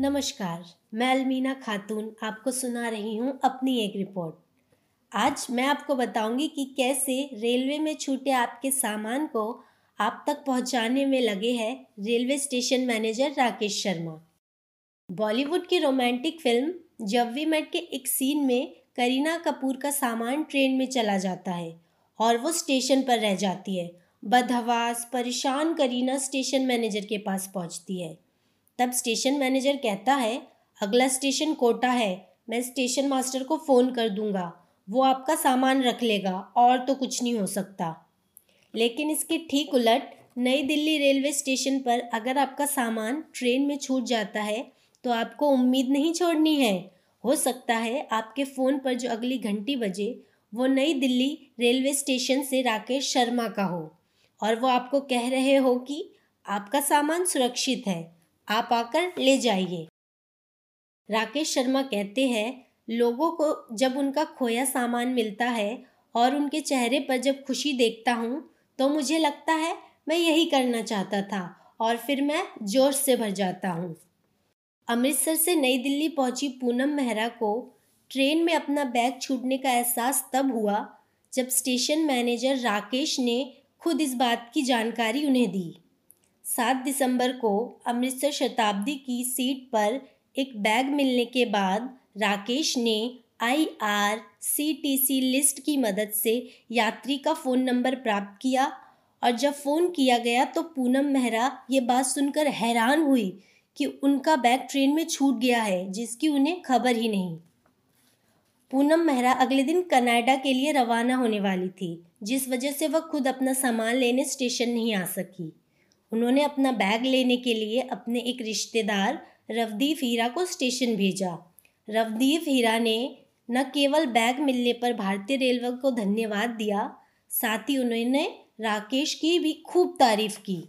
नमस्कार, मैं अलमीना खातून आपको सुना रही हूँ अपनी एक रिपोर्ट। आज मैं आपको बताऊँगी कि कैसे रेलवे में छूटे आपके सामान को आप तक पहुँचाने में लगे हैं railway station manager Rakesh Sharma. Bollywood की romantic film Jab We Met के एक सीन में करीना कपूर का सामान ट्रेन में चला जाता है और वो स्टेशन पर रह जाती है। बदहवास, परेशान करीना स्टेशन मैनेजर के पास पहुँचती है। तब स्टेशन मैनेजर कहता है, अगला स्टेशन कोटा है, मैं स्टेशन मास्टर को फ़ोन कर दूँगा, वो आपका सामान रख लेगा, और तो कुछ नहीं हो सकता। लेकिन इसके ठीक उलट नई दिल्ली रेलवे स्टेशन पर अगर आपका सामान ट्रेन में छूट जाता है तो आपको उम्मीद नहीं छोड़नी है। हो सकता है आपके फ़ोन पर जो अगली घंटी बजे, वो नई दिल्ली रेलवे स्टेशन से राकेश शर्मा का हो, और वो आपको कह रहे हो कि आपका सामान सुरक्षित है। आप आकर ले जाइए। राकेश शर्मा कहते हैं, लोगों को जब उनका खोया सामान मिलता है और उनके चेहरे पर जब खुशी देखता हूँ तो मुझे लगता है मैं यही करना चाहता था और फिर मैं जोश से भर जाता हूँ। अमृतसर से नई दिल्ली पहुँची पूनम मेहरा को ट्रेन में अपना बैग छूटने का एहसास तब हुआ, जब स्टेशन मैनेजर राकेश ने खुद इस बात की जानकारी उन्हें दी। सात दिसंबर को अमृतसर शताब्दी की सीट पर एक बैग मिलने के बाद राकेश ने I R C T C list की मदद से यात्री का फ़ोन नंबर प्राप्त किया और जब फ़ोन किया गया तो पूनम मेहरा ये बात सुनकर हैरान हुई कि उनका बैग ट्रेन में छूट गया है, जिसकी उन्हें खबर ही नहीं। पूनम मेहरा अगले दिन कनाडा के लिए रवाना होने वाली थी, जिस वजह से वह खुद अपना सामान लेने स्टेशन नहीं आ सकी। उन्होंने अपना बैग लेने के लिए अपने एक रिश्तेदार, रवदीप हीरा को स्टेशन भेजा। रवदीप हीरा ने न केवल बैग मिलने पर भारतीय रेलवे को धन्यवाद दिया, साथ ही उन्होंने राकेश की भी खूब तारीफ़ की।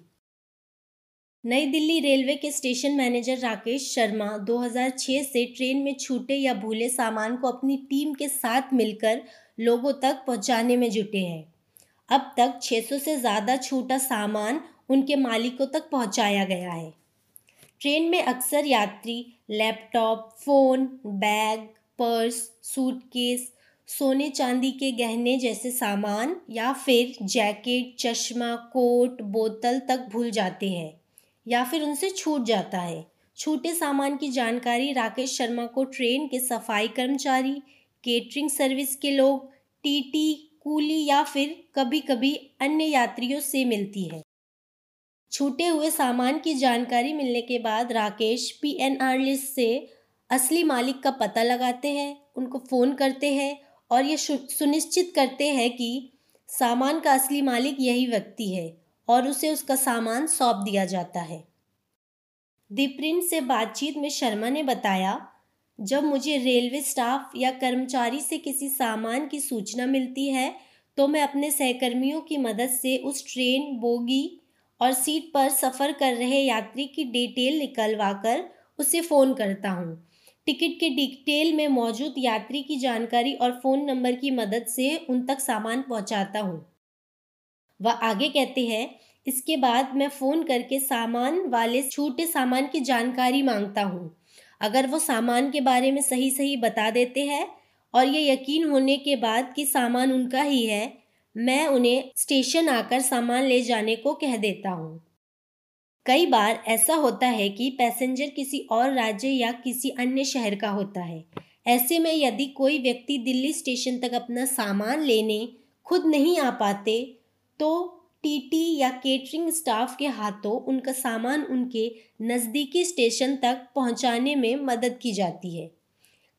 नई दिल्ली रेलवे के स्टेशन मैनेजर राकेश शर्मा 2006 से ट्रेन में छूटे या भूले सामान को अपनी टीम के साथ मिलकर लोगों तक पहुँचाने में जुटे हैं। अब तक 600 से ज़्यादा छूटा सामान उनके मालिकों तक पहुँचाया गया है। ट्रेन में अक्सर यात्री laptop, phone, bag, purse, suitcase, सोने चांदी के गहने जैसे सामान या फिर जैकेट, चश्मा, कोट, बोतल तक भूल जाते हैं या फिर उनसे छूट जाता है। छूटे सामान की जानकारी राकेश शर्मा को ट्रेन के सफ़ाई कर्मचारी, केटरिंग सर्विस के लोग, टीटी, कूली या फिर कभी कभी अन्य यात्रियों से मिलती है। छूटे हुए सामान की जानकारी मिलने के बाद राकेश पीएनआर लिस्ट से असली मालिक का पता लगाते हैं, उनको फ़ोन करते हैं और ये सुनिश्चित करते हैं कि सामान का असली मालिक यही व्यक्ति है और उसे उसका सामान सौंप दिया जाता है। दीप्रिंट से बातचीत में शर्मा ने बताया, जब मुझे रेलवे स्टाफ या कर्मचारी से किसी सामान की सूचना मिलती है तो मैं अपने सहकर्मियों की मदद से उस ट्रेन, बोगी और सीट पर सफ़र कर रहे यात्री की डिटेल निकलवा कर उसे फ़ोन करता हूँ। टिकट के डिटेल में मौजूद यात्री की जानकारी और फ़ोन नंबर की मदद से उन तक सामान पहुँचाता हूँ। वह आगे कहते हैं, इसके बाद मैं फ़ोन करके सामान वाले छोटे सामान की जानकारी माँगता हूँ। अगर वो सामान के बारे में सही सही बता देते हैं और ये यकीन होने के बाद कि सामान उनका ही है मैं उन्हें स्टेशन आकर सामान ले जाने को कह देता हूँ। कई बार ऐसा होता है कि पैसेंजर किसी और राज्य या किसी अन्य शहर का होता है। ऐसे में यदि कोई व्यक्ति दिल्ली स्टेशन तक अपना सामान लेने खुद नहीं आ पाते तो टीटी या केटरिंग स्टाफ के हाथों उनका सामान उनके नज़दीकी स्टेशन तक पहुँचाने में मदद की जाती है।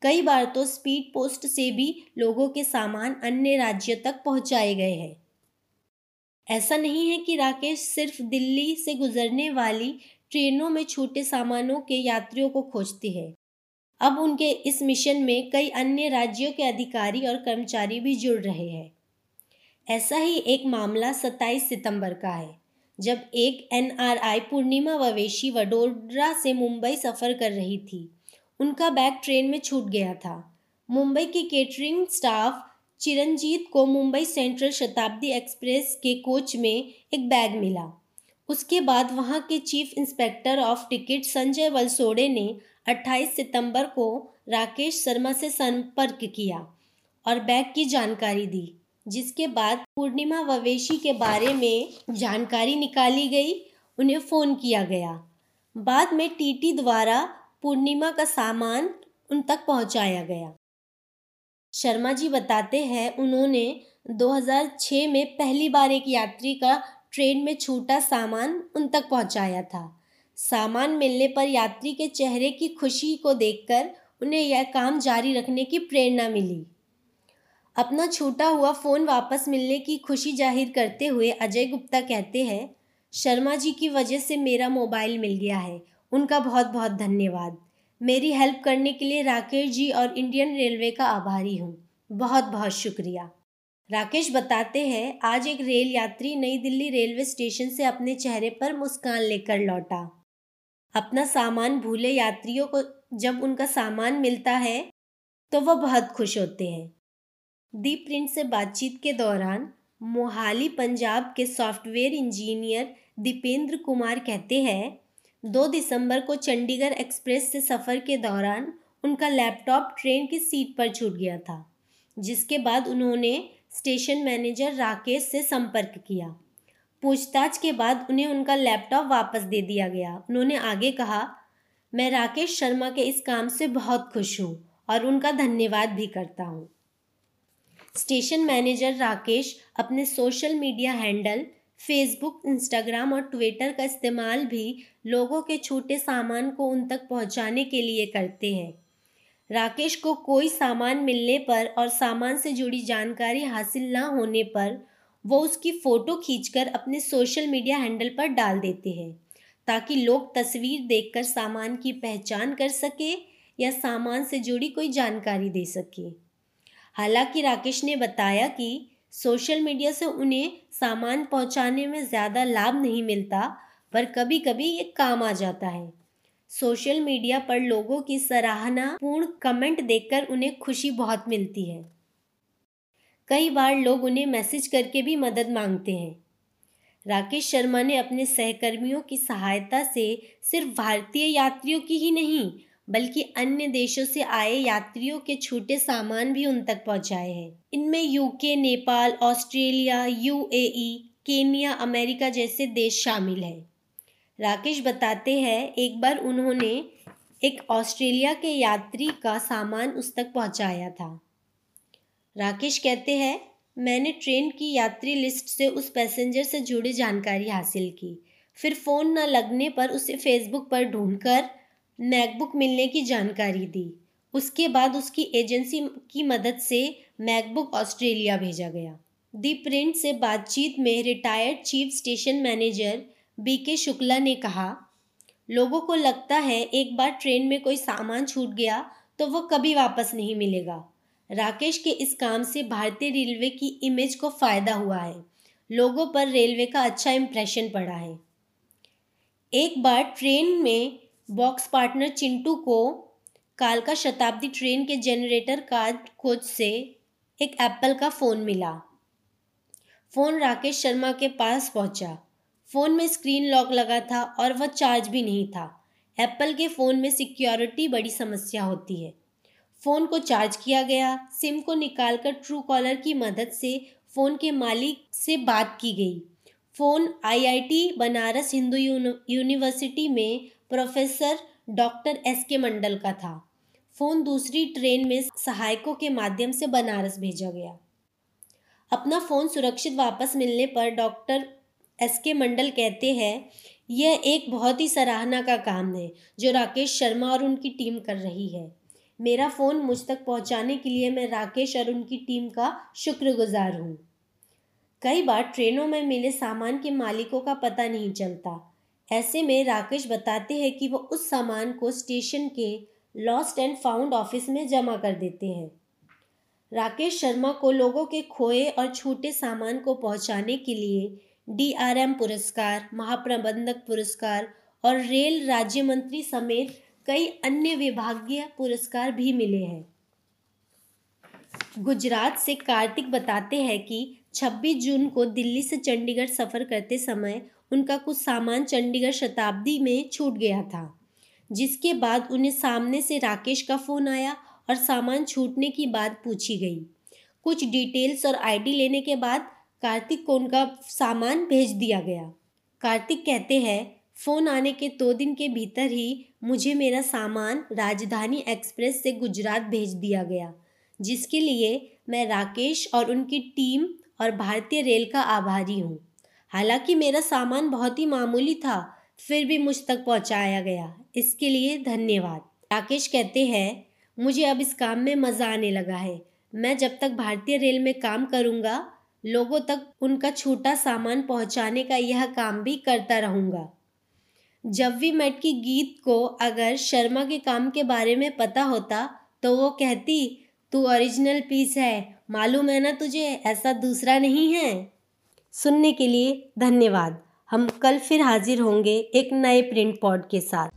कई बार तो स्पीड पोस्ट से भी लोगों के सामान अन्य राज्य तक पहुँचाए गए हैं। ऐसा नहीं है कि राकेश सिर्फ़ दिल्ली से गुजरने वाली ट्रेनों में छोटे सामानों के यात्रियों को खोजते हैं। अब उनके इस मिशन में कई अन्य राज्यों के अधिकारी और कर्मचारी भी जुड़ रहे हैं। ऐसा ही एक मामला 27 सितंबर का है, जब एक एनआरआई पूर्णिमा ववेशी वडोदरा से मुंबई सफ़र कर रही थी। उनका बैग ट्रेन में छूट गया था। मुंबई के केटरिंग स्टाफ चिरंजीत को मुंबई सेंट्रल शताब्दी एक्सप्रेस के कोच में एक बैग मिला। उसके बाद वहाँ के chief inspector of ticket Sanjay Valsode ने 28 सितंबर को राकेश शर्मा से संपर्क किया और बैग की जानकारी दी, जिसके बाद पूर्णिमा ववेशी के बारे में जानकारी निकाली गई, उन्हें फ़ोन किया गया। बाद में टीटी द्वारा पूर्णिमा का सामान उन तक पहुँचाया गया। शर्मा जी बताते हैं, उन्होंने 2006 में पहली बार एक यात्री का ट्रेन में छूटा सामान उन तक पहुँचाया था। सामान मिलने पर यात्री के चेहरे की खुशी को देखकर उन्हें यह काम जारी रखने की प्रेरणा मिली। अपना छूटा हुआ फ़ोन वापस मिलने की खुशी ज़ाहिर करते हुए अजय गुप्ता कहते हैं, शर्मा जी की वजह से मेरा मोबाइल मिल गया है। उनका बहुत बहुत धन्यवाद। मेरी हेल्प करने के लिए राकेश जी और इंडियन रेलवे का आभारी हूँ। बहुत बहुत शुक्रिया। राकेश बताते हैं, आज एक रेल यात्री नई दिल्ली रेलवे स्टेशन से अपने चेहरे पर मुस्कान लेकर लौटा। अपना सामान भूले यात्रियों को जब उनका सामान मिलता है तो वह बहुत खुश होते हैं। दी प्रिंट से बातचीत के दौरान, मोहाली पंजाब के सॉफ्टवेयर इंजीनियर दीपेंद्र कुमार कहते हैं दो दिसंबर को चंडीगढ़ एक्सप्रेस से सफ़र के दौरान उनका लैपटॉप ट्रेन की सीट पर छूट गया था, जिसके बाद उन्होंने स्टेशन मैनेजर राकेश से संपर्क किया। पूछताछ के बाद उन्हें उनका लैपटॉप वापस दे दिया गया। उन्होंने आगे कहा, मैं राकेश शर्मा के इस काम से बहुत खुश हूँ और उनका धन्यवाद भी करता हूँ। स्टेशन मैनेजर राकेश अपने social media handle Facebook Instagram और ट्विटर का इस्तेमाल भी लोगों के छोटे सामान को उन तक पहुँचाने के लिए करते हैं। राकेश को कोई सामान मिलने पर और सामान से जुड़ी जानकारी हासिल ना होने पर वो उसकी फ़ोटो खींचकर अपने सोशल मीडिया हैंडल पर डाल देते हैं, ताकि लोग तस्वीर देखकर सामान की पहचान कर सके या सामान से जुड़ी कोई जानकारी दे सके। हालाँकि राकेश ने बताया कि सोशल मीडिया से उन्हें सामान पहुँचाने में ज़्यादा लाभ नहीं मिलता, पर कभी कभी ये काम आ जाता है। सोशल मीडिया पर लोगों की सराहना पूर्ण कमेंट देखकर उन्हें खुशी बहुत मिलती है। कई बार लोग उन्हें मैसेज करके भी मदद मांगते हैं। राकेश शर्मा ने अपने सहकर्मियों की सहायता से सिर्फ़ भारतीय यात्रियों की ही नहीं बल्कि अन्य देशों से आए यात्रियों के छोटे सामान भी उन तक पहुँचाए हैं। इनमें UK Nepal, Australia UAE Kenya, America जैसे देश शामिल हैं। राकेश बताते हैं, एक बार उन्होंने एक ऑस्ट्रेलिया के यात्री का सामान उस तक पहुँचाया था। राकेश कहते हैं, मैंने ट्रेन की यात्री लिस्ट से उस पैसेंजर से जुड़ी जानकारी हासिल की। फिर फ़ोन न लगने पर उसे फेसबुक पर ढूंढकर मैकबुक मिलने की जानकारी दी। उसके बाद उसकी एजेंसी की मदद से मैकबुक ऑस्ट्रेलिया भेजा गया। दी प्रिंट से बातचीत में retired chief station manager B K Shukla ने कहा, लोगों को लगता है एक बार ट्रेन में कोई सामान छूट गया तो वो कभी वापस नहीं मिलेगा। राकेश के इस काम से भारतीय रेलवे की इमेज को फ़ायदा हुआ है। लोगों पर रेलवे का अच्छा इम्प्रेशन पड़ा है। एक बार ट्रेन में बॉक्स पार्टनर चिंटू को कालका शताब्दी ट्रेन के जनरेटर कार्ड खोज से एक एप्पल का फ़ोन मिला। फ़ोन राकेश शर्मा के पास पहुँचा। फ़ोन में स्क्रीन लॉक लगा था और वह चार्ज भी नहीं था। एप्पल के फ़ोन में सिक्योरिटी बड़ी समस्या होती है। फ़ोन को चार्ज किया गया। सिम को निकालकर ट्रू कॉलर की मदद से फ़ोन के मालिक से बात की गई। Phone IIT Banaras Hindu university में professor doctor S K Mandal का था। फ़ोन दूसरी ट्रेन में सहायकों के माध्यम से बनारस भेजा गया। अपना फ़ोन सुरक्षित वापस मिलने पर डॉक्टर एस के मंडल कहते हैं, यह एक बहुत ही सराहना का काम है, जो राकेश शर्मा और उनकी टीम कर रही है। मेरा फ़ोन मुझ तक पहुँचाने के लिए मैं राकेश और उनकी टीम का शुक्रगुजार हूँ। कई बार ट्रेनों में मिले सामान के मालिकों का पता नहीं चलता ऐसे में राकेश बताते हैं कि वो उस सामान को स्टेशन के लॉस्ट एंड फाउंड ऑफ़िस में जमा कर देते हैं। राकेश शर्मा को लोगों के खोए और छूटे सामान को पहुँचाने के लिए डीआरएम पुरस्कार, महाप्रबंधक पुरस्कार और रेल राज्य मंत्री समेत कई अन्य विभागीय पुरस्कार भी मिले हैं। गुजरात से कार्तिक बताते हैं कि 26 जून को दिल्ली से चंडीगढ़ सफ़र करते समय उनका कुछ सामान चंडीगढ़ शताब्दी में छूट गया था, जिसके बाद उन्हें सामने से राकेश का फ़ोन आया और सामान छूटने की बात पूछी गई। कुछ डिटेल्स और आईडी लेने के बाद कार्तिक को उनका सामान भेज दिया गया। कार्तिक कहते हैं, फ़ोन आने के दो दिन के भीतर ही मुझे मेरा सामान राजधानी एक्सप्रेस से गुजरात भेज दिया गया, जिसके लिए मैं राकेश और उनकी टीम और भारतीय रेल का आभारी हूँ। हालाँकि मेरा सामान बहुत ही मामूली था, फिर भी मुझ तक पहुँचाया गया। इसके लिए धन्यवाद। राकेश कहते हैं, मुझे अब इस काम में मज़ा आने लगा है। मैं जब तक भारतीय रेल में काम करूँगा, लोगों तक उनका छोटा सामान पहुँचाने का यह काम भी करता रहूँगा। जब भी मेट की गीत को अगर शर्मा के काम के बारे में पता होता तो वो कहती, तू ओरिजिनल पीस है। मालूम है ना तुझे, ऐसा दूसरा नहीं है? सुनने के लिए धन्यवाद। हम कल फिर हाजिर होंगे एक नए प्रिंट पॉड के साथ।